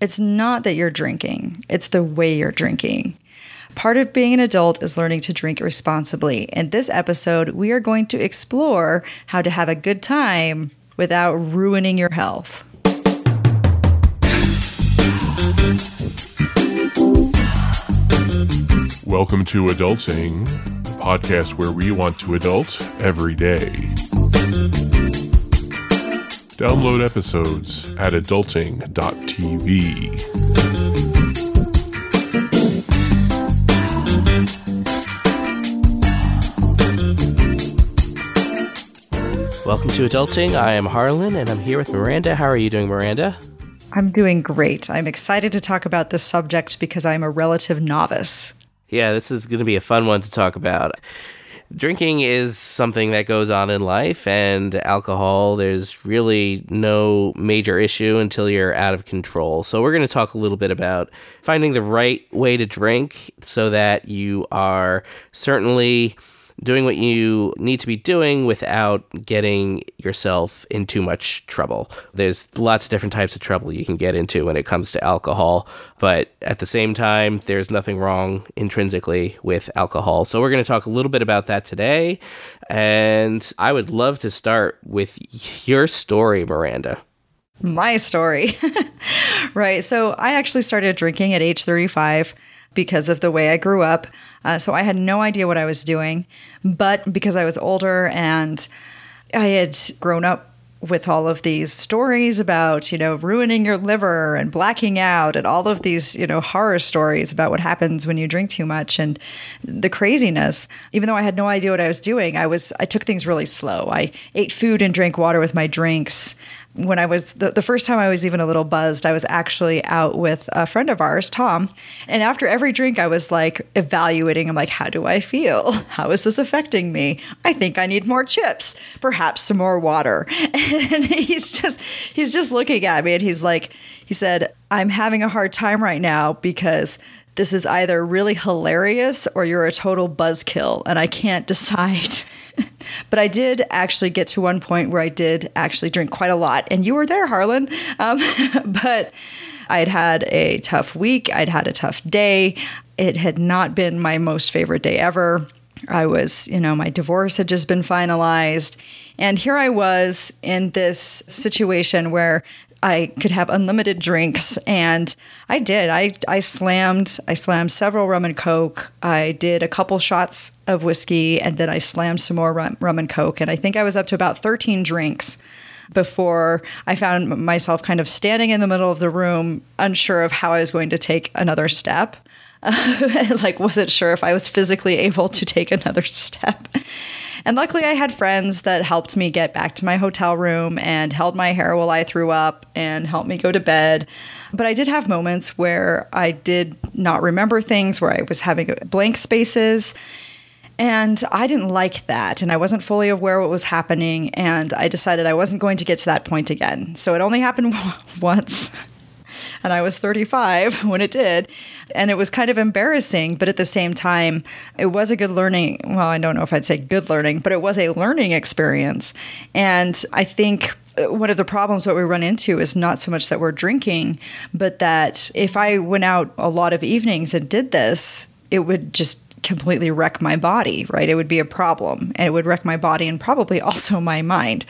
It's not that you're drinking, it's the way you're drinking. Part of being an adult is learning to drink responsibly. In this episode, we are going to explore how to have a good time without ruining your health. Welcome to Adulting, podcast where we want to adult every day. Download episodes at adulting.tv. Welcome to Adulting. I am Harlan and I'm here with Miranda. How are you doing, Miranda? I'm doing great. I'm excited to talk about this subject because I'm a relative novice. Yeah, this is going to be a fun one to talk about. Drinking is something that goes on in life, and alcohol, there's really no major issue until you're out of control. So, we're going to talk a little bit about finding the right way to drink so that you are certainly doing what you need to be doing without getting yourself in too much trouble. There's lots of different types of trouble you can get into when it comes to alcohol, but at the same time, there's nothing wrong intrinsically with alcohol. So we're going to talk a little bit about that today, and I would love to start with your story, Miranda. My story. right. So I actually started drinking at age 35 because of the way I grew up. Uh, so I had no idea what I was doing. But because I was older and I had grown up with all of these stories about, you know, ruining your liver and blacking out and all of these, you know, horror stories about what happens when you drink too much and the craziness. Even though I had no idea what I was doing, I was I took things really slow. I ate food and drank water with my drinks when I was the, the first time I was even a little buzzed, I was actually out with a friend of ours, Tom. And after every drink, I was like evaluating. I'm like, how do I feel? How is this affecting me? I think I need more chips, perhaps some more water. And he's just he's just looking at me and he's like, he said, I'm having a hard time right now because this is either really hilarious or you're a total buzzkill, and I can't decide. but I did actually get to one point where I did actually drink quite a lot, and you were there, Harlan. Um, but I'd had a tough week, I'd had a tough day. It had not been my most favorite day ever. I was, you know, my divorce had just been finalized. And here I was in this situation where I could have unlimited drinks, and I did. I I slammed I slammed several rum and coke. I did a couple shots of whiskey, and then I slammed some more rum, rum and coke. And I think I was up to about thirteen drinks before I found myself kind of standing in the middle of the room, unsure of how I was going to take another step. like wasn't sure if I was physically able to take another step. And luckily, I had friends that helped me get back to my hotel room and held my hair while I threw up and helped me go to bed. But I did have moments where I did not remember things, where I was having blank spaces. And I didn't like that. And I wasn't fully aware what was happening. And I decided I wasn't going to get to that point again. So it only happened once and I was 35 when it did. And it was kind of embarrassing, but at the same time, it was a good learning. Well, I don't know if I'd say good learning, but it was a learning experience. And I think uh, one of the problems what we run into is not so much that we're drinking, but that if I went out a lot of evenings and did this, it would just completely wreck my body, right? It would be a problem and it would wreck my body and probably also my mind.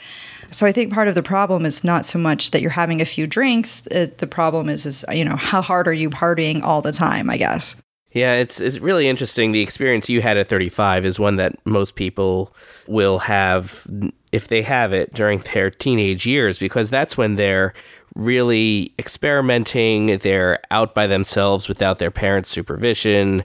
So I think part of the problem is not so much that you're having a few drinks. It, the problem is, is you know, how hard are you partying all the time? I guess. Yeah, it's it's really interesting. The experience you had at 35 is one that most people will have if they have it during their teenage years because that's when they're really experimenting. They're out by themselves without their parents' supervision.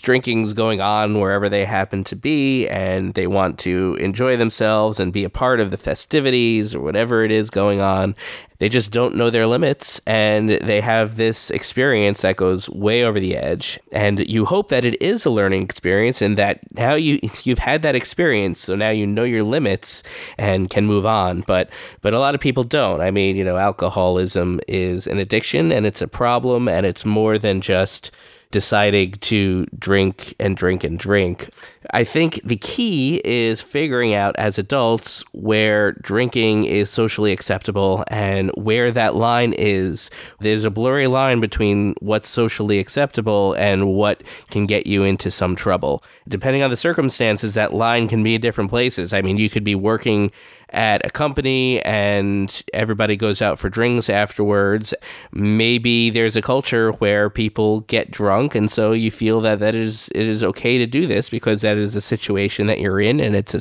Drinking's going on wherever they happen to be, and they want to enjoy themselves and be a part of the festivities or whatever it is going on. They just don't know their limits, and they have this experience that goes way over the edge. And you hope that it is a learning experience, and that now you you've had that experience, so now you know your limits and can move on. But but a lot of people don't. I mean, you know, alcoholism is an addiction, and it's a problem, and it's more than just deciding to drink and drink and drink. I think the key is figuring out as adults where drinking is socially acceptable and where that line is. There's a blurry line between what's socially acceptable and what can get you into some trouble. Depending on the circumstances, that line can be in different places. I mean, you could be working at a company and everybody goes out for drinks afterwards. Maybe there's a culture where people get drunk, and so you feel that that is it is okay to do this because that is a situation that you're in, and it's a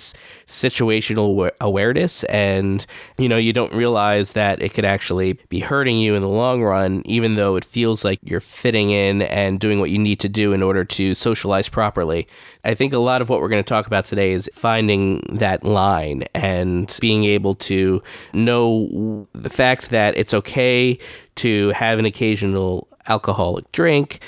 situational awareness, and you know you don't realize that it could actually be hurting you in the long run, even though it feels like you're fitting in and doing what you need to do in order to socialize properly. I think a lot of what we're going to talk about today is finding that line and being able to know the fact that it's okay to have an occasional alcoholic drink.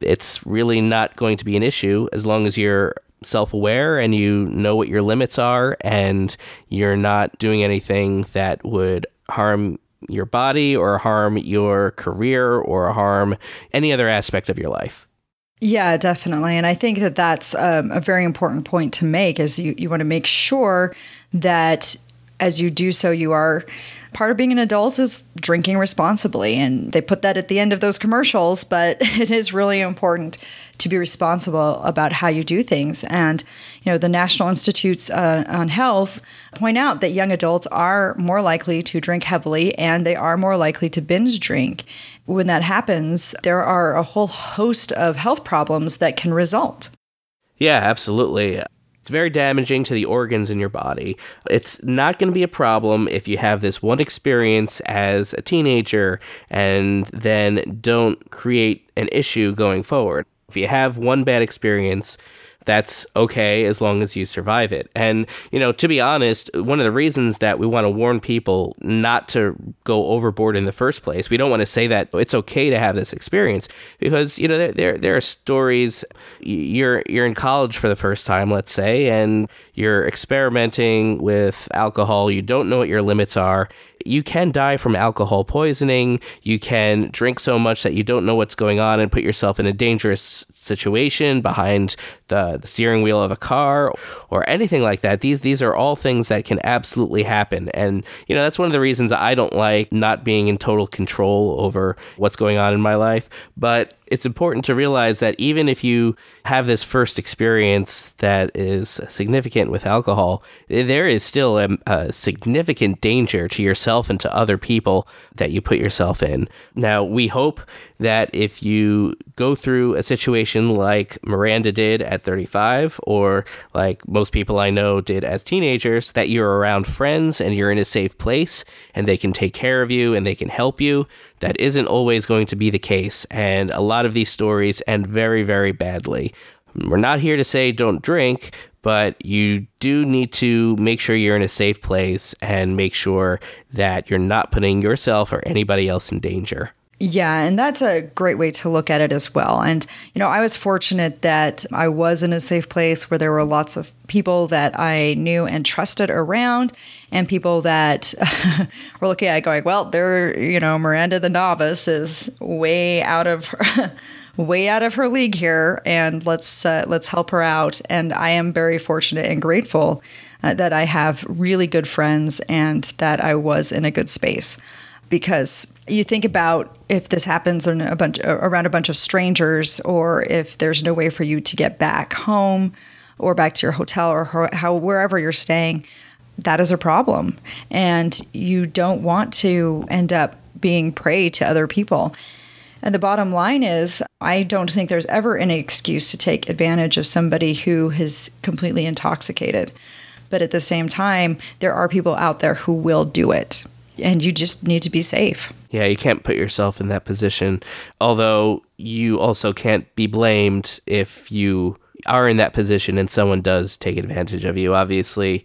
It's really not going to be an issue as long as you're self aware and you know what your limits are and you're not doing anything that would harm your body or harm your career or harm any other aspect of your life. Yeah, definitely. And I think that that's um, a very important point to make is you, you want to make sure that as you do so, you are part of being an adult is drinking responsibly. And they put that at the end of those commercials, but it is really important to be responsible about how you do things. And, you know, the National Institutes uh, on Health point out that young adults are more likely to drink heavily and they are more likely to binge drink. When that happens, there are a whole host of health problems that can result. Yeah, absolutely. It's very damaging to the organs in your body. It's not going to be a problem if you have this one experience as a teenager and then don't create an issue going forward. If you have one bad experience, that's okay as long as you survive it. And, you know, to be honest, one of the reasons that we want to warn people not to go overboard in the first place, we don't want to say that it's okay to have this experience because, you know, there, there, there are stories you're, you're in college for the first time, let's say, and you're experimenting with alcohol. You don't know what your limits are you can die from alcohol poisoning. You can drink so much that you don't know what's going on and put yourself in a dangerous situation behind the, the steering wheel of a car or anything like that. These these are all things that can absolutely happen. And you know, that's one of the reasons I don't like not being in total control over what's going on in my life. But it's important to realize that even if you have this first experience that is significant with alcohol, there is still a, a, significant danger to yourself and to other people that you put yourself in. Now, we hope that if you go through a situation like Miranda did at 35, or like most people I know did as teenagers, that you're around friends and you're in a safe place and they can take care of you and they can help you. That isn't always going to be the case. And a lot of these stories end very, very badly. We're not here to say don't drink, but you do need to make sure you're in a safe place and make sure that you're not putting yourself or anybody else in danger. Yeah, and that's a great way to look at it as well. And, you know, I was fortunate that I was in a safe place where there were lots of people that I knew and trusted around, and people that were looking at going, well, they're, you know, Miranda the novice is way out of her. way out of her league here and let's uh, let's help her out and I am very fortunate and grateful uh, that I have really good friends and that I was in a good space because you think about if this happens a bunch around a bunch of strangers or if there's no way for you to get back home or back to your hotel or how wherever you're staying that is a problem. And you don't want to end up being prey to other people. And the bottom line is, I don't think there's ever any excuse to take advantage of somebody who is completely intoxicated. But at the same time, there are people out there who will do it and you just need to be safe. Yeah, you can't put yourself in that position. Although you also can't be blamed if you are in that position and someone does take advantage of you. Obviously,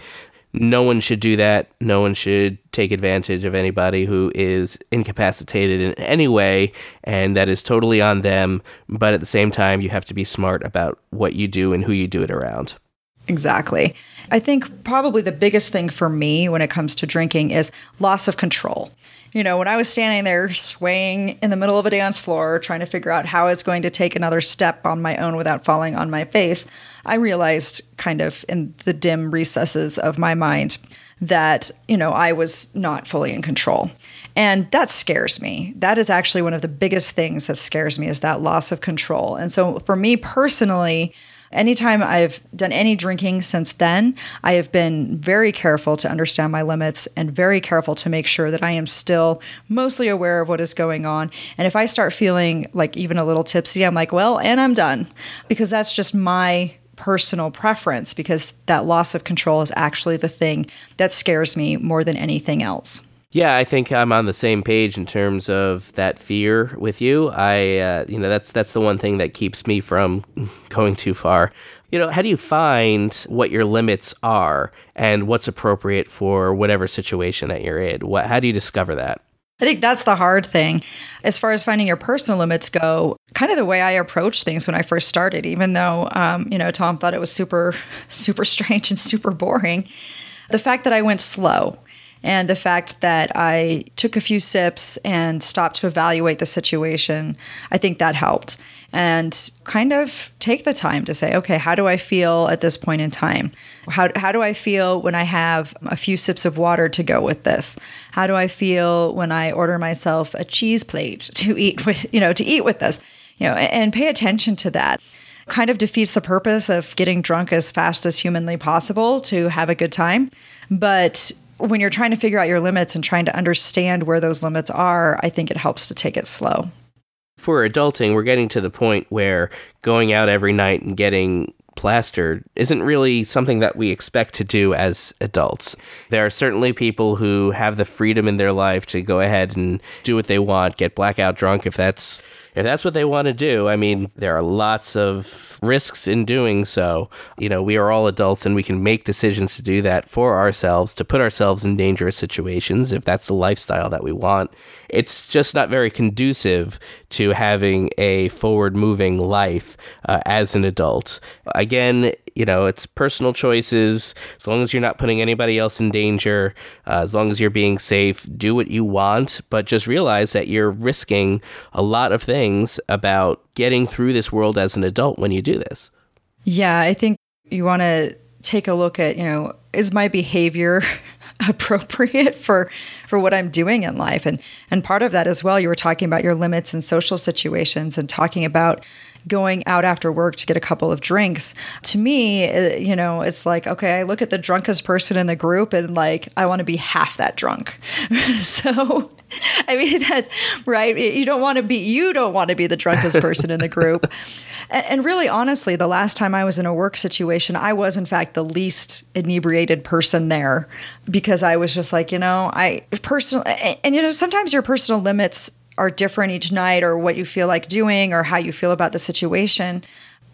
no one should do that. No one should take advantage of anybody who is incapacitated in any way, and that is totally on them. But at the same time, you have to be smart about what you do and who you do it around. Exactly. I think probably the biggest thing for me when it comes to drinking is loss of control. You know, when I was standing there swaying in the middle of a dance floor, trying to figure out how I was going to take another step on my own without falling on my face, I realized kind of in the dim recesses of my mind that, you know, I was not fully in control. And that scares me. That is actually one of the biggest things that scares me is that loss of control. And so for me personally, anytime I've done any drinking since then, I have been very careful to understand my limits and very careful to make sure that I am still mostly aware of what is going on. And if I start feeling like even a little tipsy, I'm like, well, and I'm done because that's just my personal preference because that loss of control is actually the thing that scares me more than anything else. Yeah, I think I'm on the same page in terms of that fear with you. I, uh, you know, that's that's the one thing that keeps me from going too far. You know, how do you find what your limits are and what's appropriate for whatever situation that you're in? What, how do you discover that? I think that's the hard thing. As far as finding your personal limits go, kind of the way I approached things when I first started, even though, um, you know, Tom thought it was super, super strange and super boring. The fact that I went slow and the fact that I took a few sips and stopped to evaluate the situation, I think that helped. And kind of take the time to say, okay, how do I feel at this point in time? How, how do I feel when I have a few sips of water to go with this? How do I feel when I order myself a cheese plate to eat with, you know, to eat with this? You know, and pay attention to that kind of defeats the purpose of getting drunk as fast as humanly possible to have a good time. But when you're trying to figure out your limits and trying to understand where those limits are, I think it helps to take it slow. For adulting, we're getting to the point where going out every night and getting plastered isn't really something that we expect to do as adults. There are certainly people who have the freedom in their life to go ahead and do what they want, get blackout drunk if that's if that's what they want to do, I mean, there are lots of risks in doing so. You know, we are all adults and we can make decisions to do that for ourselves, to put ourselves in dangerous situations if that's the lifestyle that we want. It's just not very conducive to having a forward moving life uh, as an adult. Again, you know, it's personal choices. As long as you're not putting anybody else in danger, uh, as long as you're being safe, do what you want. But just realize that you're risking a lot of things about getting through this world as an adult when you do this. Yeah, I think you want to take a look at, you know, is my behavior appropriate for for what I'm doing in life and and part of that as well you were talking about your limits in social situations and talking about going out after work to get a couple of drinks. To me, uh, you know, it's like, okay, I look at the drunkest person in the group and like, I want to be half that drunk. so, I mean, that's right. You don't want to be, you don't want to be the drunkest person in the group. And, and really, honestly, the last time I was in a work situation, I was, in fact, the least inebriated person there because I was just like, you know, I personally, and, and you know, sometimes your personal limits are different each night or what you feel like doing or how you feel about the situation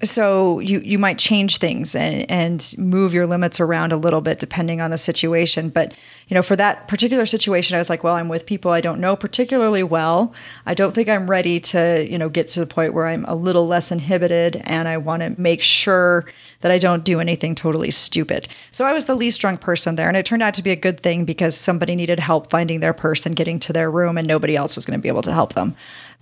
so you you might change things and and move your limits around a little bit depending on the situation. But you know for that particular situation i was like well i'm with people i don't know particularly well. I don't think i'm ready to you know get to the point where i'm a little less inhibited and i want to make sure that i don't do anything totally stupid. So i was the least drunk person there and it turned out to be a good thing because somebody needed help finding their purse and getting to their room and nobody else was going to be able to help them.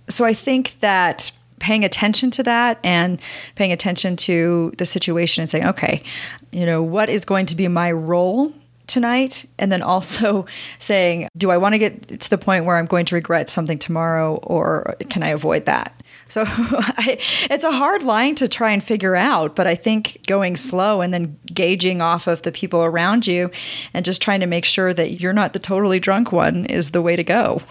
So i think that paying attention to that and paying attention to the situation and saying, okay, you know, what is going to be my role tonight? And then also saying, do I want to get to the point where I'm going to regret something tomorrow or can I avoid that? So I, it's a hard line to try and figure out, but I think going slow and then gauging off of the people around you and just trying to make sure that you're not the totally drunk one is the way to go.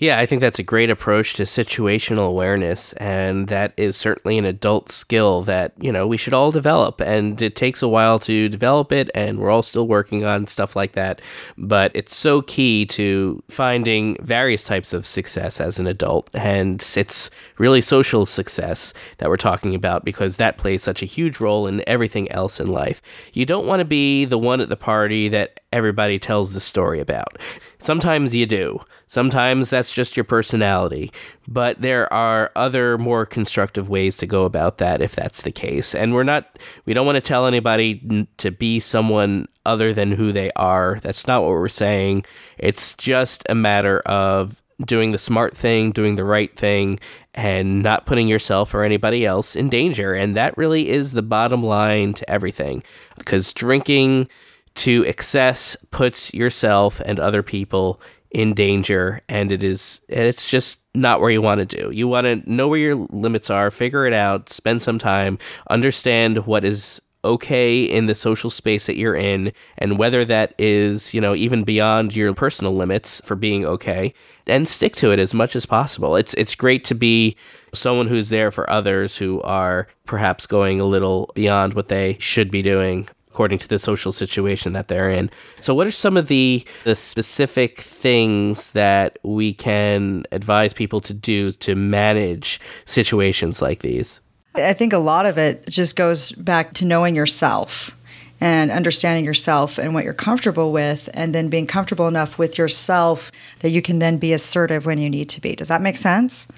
Yeah, I think that's a great approach to situational awareness, and that is certainly an adult skill that, you know, we should all develop. And it takes a while to develop it, and we're all still working on stuff like that. But it's so key to finding various types of success as an adult. And it's really social success that we're talking about because that plays such a huge role in everything else in life. You don't want to be the one at the party that everybody tells the story about. Sometimes you do. Sometimes that's just your personality. But there are other more constructive ways to go about that if that's the case. And we're not, we don't want to tell anybody to be someone other than who they are. That's not what we're saying. It's just a matter of doing the smart thing, doing the right thing, and not putting yourself or anybody else in danger. And that really is the bottom line to everything. Because drinking to excess puts yourself and other people in danger and it is it's just not where you want to do. You want to know where your limits are, figure it out, spend some time, understand what is okay in the social space that you're in and whether that is, you know, even beyond your personal limits for being okay and stick to it as much as possible. It's it's great to be someone who's there for others who are perhaps going a little beyond what they should be doing according to the social situation that they're in. So what are some of the the specific things that we can advise people to do to manage situations like these? I think a lot of it just goes back to knowing yourself and understanding yourself and what you're comfortable with, and then being comfortable enough with yourself that you can then be assertive when you need to be. Does that make sense?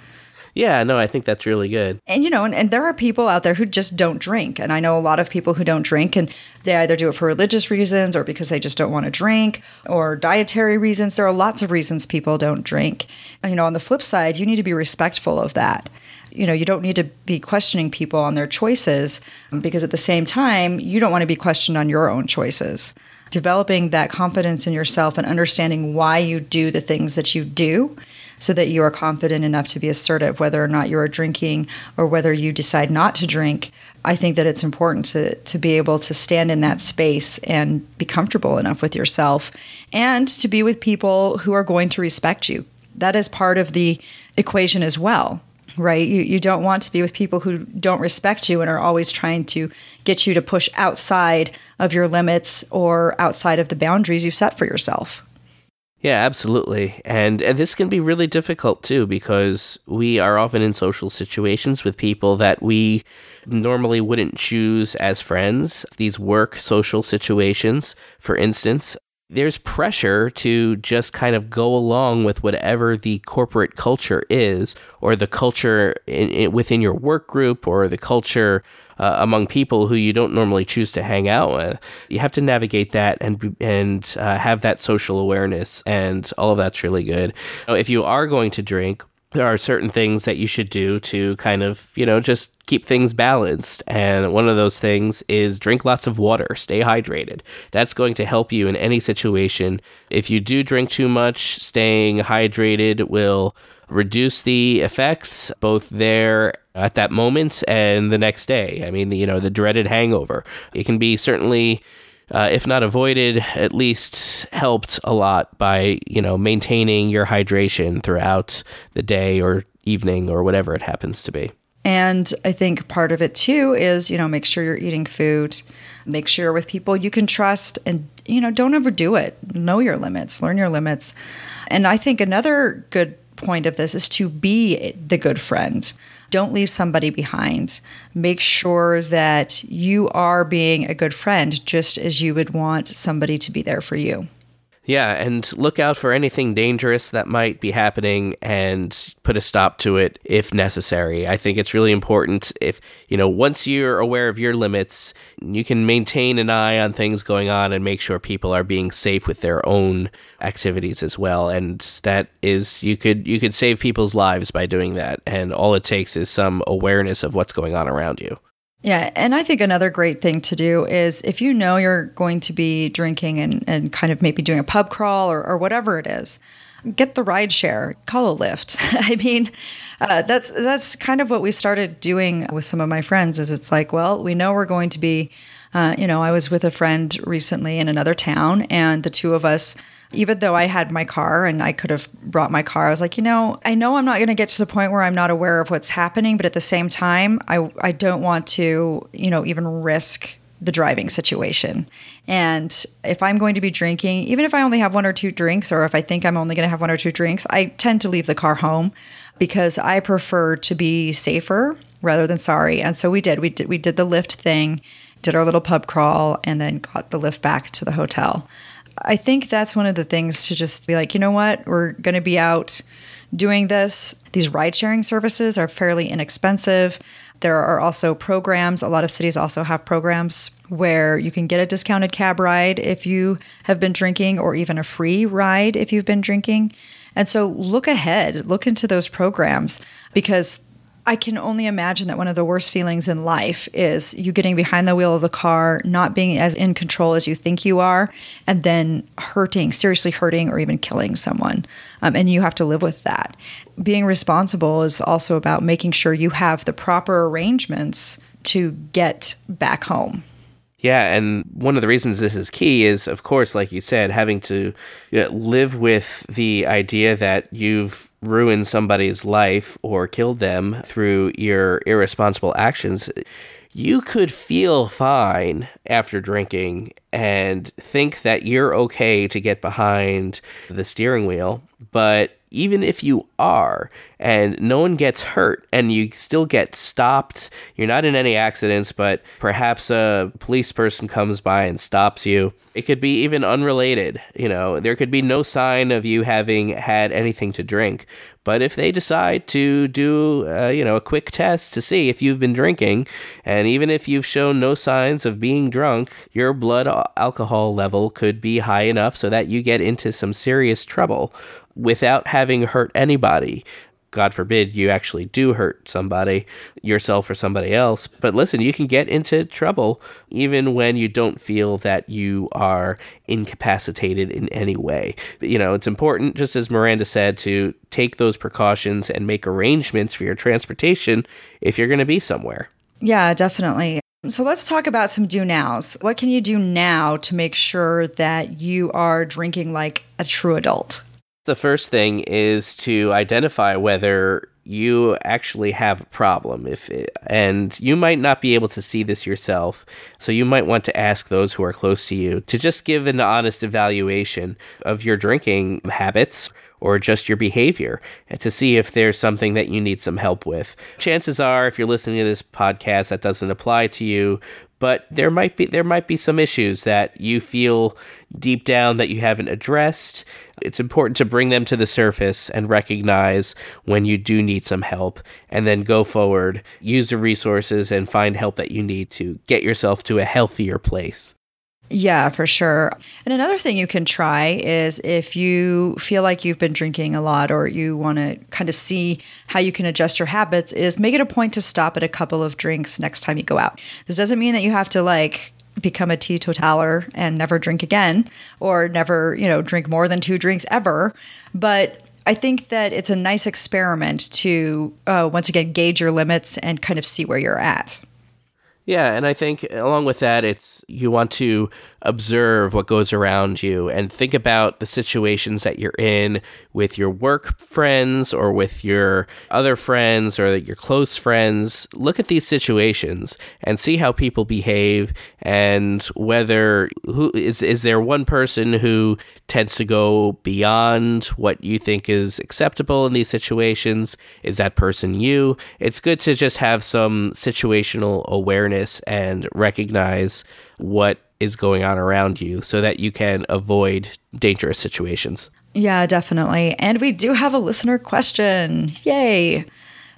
Yeah, no, I think that's really good. And you know, and, and, there are people out there who just don't drink. And I know a lot of people who don't drink and they either do it for religious reasons or because they just don't want to drink or dietary reasons. There are lots of reasons people don't drink. And, you know, on the flip side, you need to be respectful of that you know you don't need to be questioning people on their choices because at the same time you don't want to be questioned on your own choices developing that confidence in yourself and understanding why you do the things that you do so that you are confident enough to be assertive whether or not you are drinking or whether you decide not to drink i think that it's important to, to be able to stand in that space and be comfortable enough with yourself and to be with people who are going to respect you that is part of the equation as well right? You, you don't want to be with people who don't respect you and are always trying to get you to push outside of your limits or outside of the boundaries you've set for yourself. Yeah, absolutely. And and this can be really difficult too because we are often in social situations with people that we normally wouldn't choose as friends. These work social situations, for instance, there's pressure to just kind of go along with whatever the corporate culture is, or the culture in, in, within your work group, or the culture uh, among people who you don't normally choose to hang out with. You have to navigate that and and uh, have that social awareness, and all of that's really good. If you are going to drink, there are certain things that you should do to kind of, you know, just keep things balanced. And one of those things is drink lots of water, stay hydrated. That's going to help you in any situation. If you do drink too much, staying hydrated will reduce the effects both there at that moment and the next day. I mean, you know, the dreaded hangover. It can be certainly uh, if not avoided, at least helped a lot by you know maintaining your hydration throughout the day or evening or whatever it happens to be. And I think part of it too is, you know, make sure you're eating food, make sure you're with people you can trust, and, you know, don't overdo it. Know your limits, learn your limits. And I think another good point of this is to be the good friend. Don't leave somebody behind. Make sure that you are being a good friend just as you would want somebody to be there for you. Yeah, and look out for anything dangerous that might be happening and put a stop to it if necessary. I think it's really important if, you know, once you're aware of your limits, you can maintain an eye on things going on and make sure people are being safe with their own activities as well. And that is you could you could save people's lives by doing that. And all it takes is some awareness of what's going on around you. Yeah, and I think another great thing to do is if you know you're going to be drinking and, and kind of maybe doing a pub crawl or, or whatever it is, get the ride share, call a Lyft. I mean, uh, that's that's kind of what we started doing with some of my friends. Is it's like, well, we know we're going to be, uh, you know, I was with a friend recently in another town, and the two of us even though I had my car and I could have brought my car, I was like, you know, I know I'm not going to get to the point where I'm not aware of what's happening, but at the same time, I I don't want to, you know, even risk the driving situation. And if I'm going to be drinking, even if I only have one or two drinks, or if I think I'm only going to have one or two drinks, I tend to leave the car home because I prefer to be safer rather than sorry. And so we did. We did. We did the Lyft thing, did our little pub crawl, and then got the Lyft back to the hotel. I think that's one of the things to just be like, you know what, we're going to be out doing this. These ride sharing services are fairly inexpensive. There are also programs. A lot of cities also have programs where you can get a discounted cab ride if you have been drinking, or even a free ride if you've been drinking. And so look ahead, look into those programs because I can only imagine that one of the worst feelings in life is you getting behind the wheel of the car, not being as in control as you think you are, and then hurting, seriously hurting, or even killing someone. Um, and you have to live with that. Being responsible is also about making sure you have the proper arrangements to get back home. Yeah, and one of the reasons this is key is, of course, like you said, having to you know, live with the idea that you've ruined somebody's life or killed them through your irresponsible actions. You could feel fine after drinking and think that you're okay to get behind the steering wheel, but even if you are and no one gets hurt and you still get stopped, you're not in any accidents, but perhaps a police person comes by and stops you. It could be even unrelated. You know, there could be no sign of you having had anything to drink. But if they decide to do, uh, you know, a quick test to see if you've been drinking, and even if you've shown no signs of being drunk, your blood alcohol level could be high enough so that you get into some serious trouble without having hurt anybody. God forbid you actually do hurt somebody, yourself or somebody else. But listen, you can get into trouble even when you don't feel that you are incapacitated in any way. You know, it's important, just as Miranda said, to take those precautions and make arrangements for your transportation if you're going to be somewhere. Yeah, definitely. So let's talk about some do nows. What can you do now to make sure that you are drinking like a true adult? The first thing is to identify whether you actually have a problem. If it, and you might not be able to see this yourself so you might want to ask those who are close to you to just give an honest evaluation of your drinking habits or just your behavior to see if there's something that you need some help with. Chances are if you're listening to this podcast that doesn't apply to you, but there might be there might be some issues that you feel deep down that you haven't addressed. It's important to bring them to the surface and recognize when you do need some help and then go forward, use the resources and find help that you need to get yourself to a healthier place. Yeah, for sure. And another thing you can try is if you feel like you've been drinking a lot or you want to kind of see how you can adjust your habits, is make it a point to stop at a couple of drinks next time you go out. This doesn't mean that you have to like become a teetotaler and never drink again or never, you know, drink more than two drinks ever. But I think that it's a nice experiment to, uh, once again, gauge your limits and kind of see where you're at. Yeah, and I think along with that, it's you want to observe what goes around you and think about the situations that you're in with your work friends or with your other friends or your close friends. Look at these situations and see how people behave and whether who is is there one person who tends to go beyond what you think is acceptable in these situations? Is that person you? It's good to just have some situational awareness and recognize what is going on around you so that you can avoid dangerous situations. Yeah, definitely. And we do have a listener question. Yay.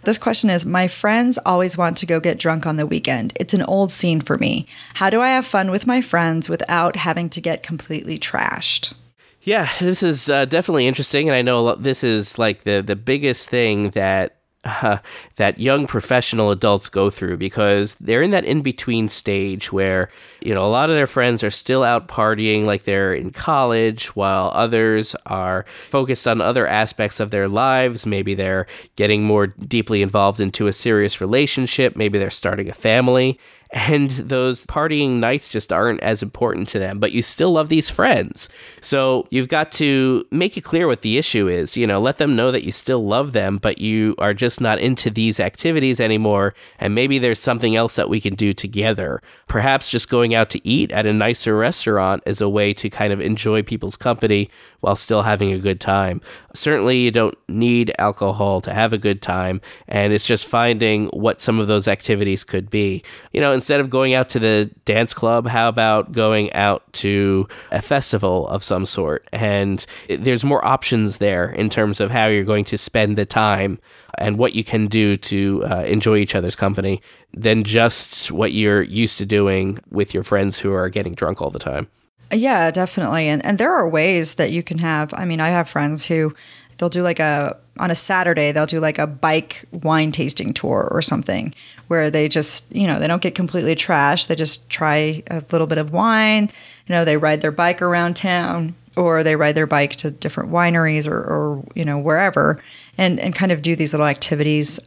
This question is My friends always want to go get drunk on the weekend. It's an old scene for me. How do I have fun with my friends without having to get completely trashed? Yeah, this is uh, definitely interesting. And I know this is like the, the biggest thing that uh, that young professional adults go through because they're in that in between stage where you know a lot of their friends are still out partying like they're in college while others are focused on other aspects of their lives maybe they're getting more deeply involved into a serious relationship maybe they're starting a family and those partying nights just aren't as important to them, but you still love these friends. So you've got to make it clear what the issue is. You know, let them know that you still love them, but you are just not into these activities anymore. And maybe there's something else that we can do together. Perhaps just going out to eat at a nicer restaurant is a way to kind of enjoy people's company while still having a good time. Certainly, you don't need alcohol to have a good time, and it's just finding what some of those activities could be. You know, instead of going out to the dance club, how about going out to a festival of some sort? And there's more options there in terms of how you're going to spend the time and what you can do to uh, enjoy each other's company than just what you're used to doing with your friends who are getting drunk all the time. Yeah, definitely. And and there are ways that you can have. I mean, I have friends who they'll do like a on a Saturday they'll do like a bike wine tasting tour or something where they just you know they don't get completely trashed. They just try a little bit of wine. You know, they ride their bike around town or they ride their bike to different wineries or, or you know wherever and and kind of do these little activities.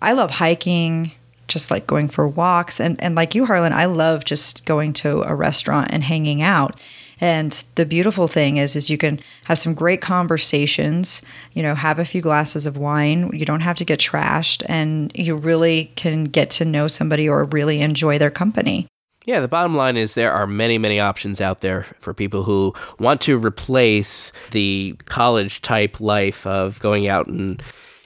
I love hiking just like going for walks. And and like you Harlan I love just going to a restaurant and hanging out. And the beautiful thing is is you can have some great conversations you know have a few glasses of wine. You don't have to get trashed and you really can get to know somebody or really enjoy their company yeah, the bottom line is there are many, many options out there for people who want to replace the college type life of going out and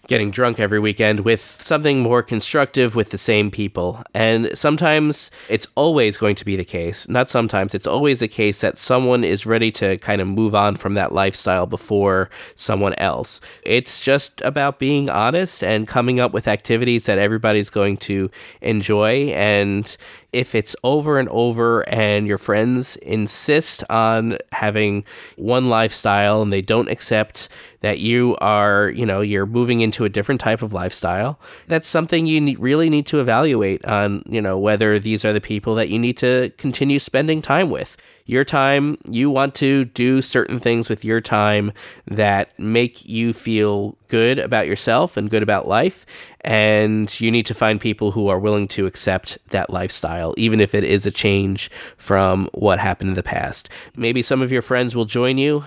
getting drunk every weekend with something more constructive with the same people. And sometimes it's always going to be the case, not sometimes, it's always the case that someone is ready to kind of move on from that lifestyle before someone else. It's just about being honest and coming up with activities that everybody's going to enjoy. And if it's over and over and your friends insist on having one lifestyle and they don't accept that you are, you know, you're moving into a different type of lifestyle, that's something you need, really need to evaluate on, you know, whether these are the people that you need to continue spending time with your time, you want to do certain things with your time that make you feel good about yourself and good about life. And you need to find people who are willing to accept that lifestyle, even if it is a change from what happened in the past. Maybe some of your friends will join you,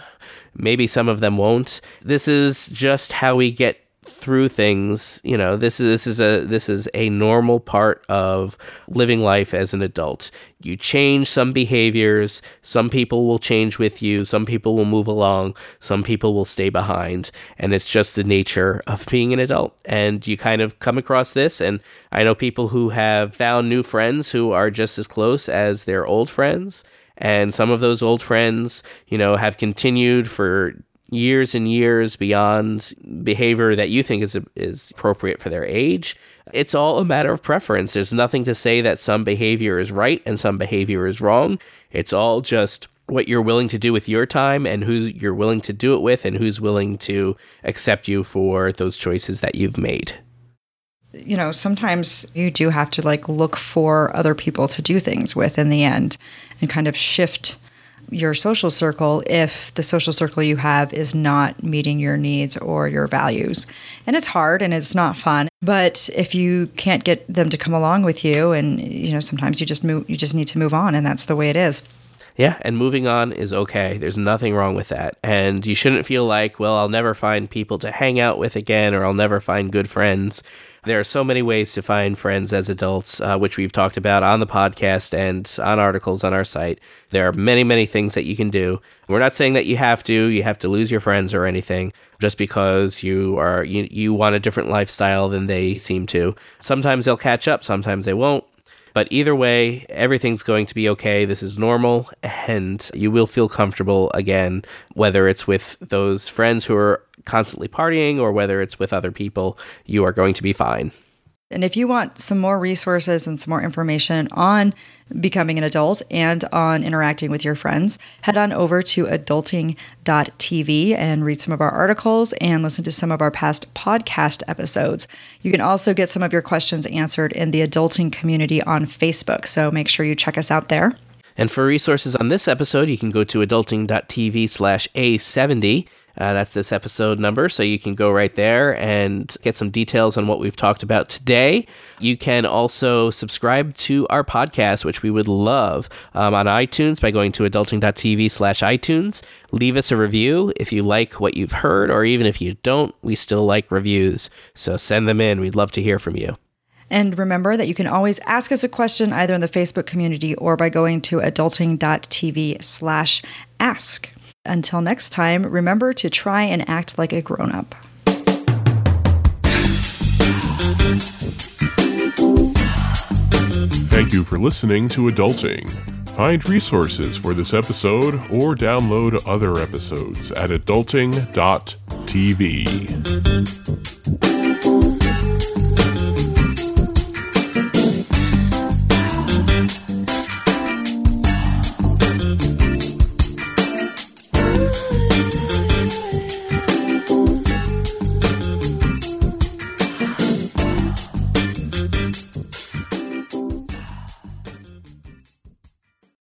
maybe some of them won't. This is just how we get through things you know this is this is a this is a normal part of living life as an adult. You change some behaviors some people will change with you some people will move along some people will stay behind and it's just the nature of being an adult. And you kind of come across this and i know people who have found new friends who are just as close as their old friends and some of those old friends you know have continued for years and years beyond behavior that you think is is appropriate for their age. It's all a matter of preference. There's nothing to say that some behavior is right and some behavior is wrong. It's all just what you're willing to do with your time and who you're willing to do it with and who's willing to accept you for those choices that you've made. You know, sometimes you do have to like look for other people to do things with in the end and kind of shift your social circle if the social circle you have is not meeting your needs or your values. And it's hard and it's not fun, but if you can't get them to come along with you and you know sometimes you just move you just need to move on and that's the way it is. Yeah, and moving on is okay. There's nothing wrong with that. And you shouldn't feel like, well, I'll never find people to hang out with again or I'll never find good friends. There are so many ways to find friends as adults, uh, which we've talked about on the podcast and on articles on our site. There are many, many things that you can do. We're not saying that you have to, you have to lose your friends or anything just because you are you, you want a different lifestyle than they seem to. Sometimes they'll catch up, sometimes they won't. But either way, everything's going to be okay. This is normal, and you will feel comfortable again, whether it's with those friends who are constantly partying or whether it's with other people, you are going to be fine. And if you want some more resources and some more information on becoming an adult and on interacting with your friends, head on over to adulting.tv and read some of our articles and listen to some of our past podcast episodes. You can also get some of your questions answered in the adulting community on Facebook. So make sure you check us out there. And for resources on this episode, you can go to adulting.tv slash A70. Uh, that's this episode number, so you can go right there and get some details on what we've talked about today. You can also subscribe to our podcast, which we would love um, on iTunes by going to adulting.tv slash iTunes. Leave us a review if you like what you've heard, or even if you don't, we still like reviews. So send them in. We'd love to hear from you. And remember that you can always ask us a question either in the Facebook community or by going to adulting.tv slash ask. Until next time, remember to try and act like a grown up. Thank you for listening to Adulting. Find resources for this episode or download other episodes at adulting.tv.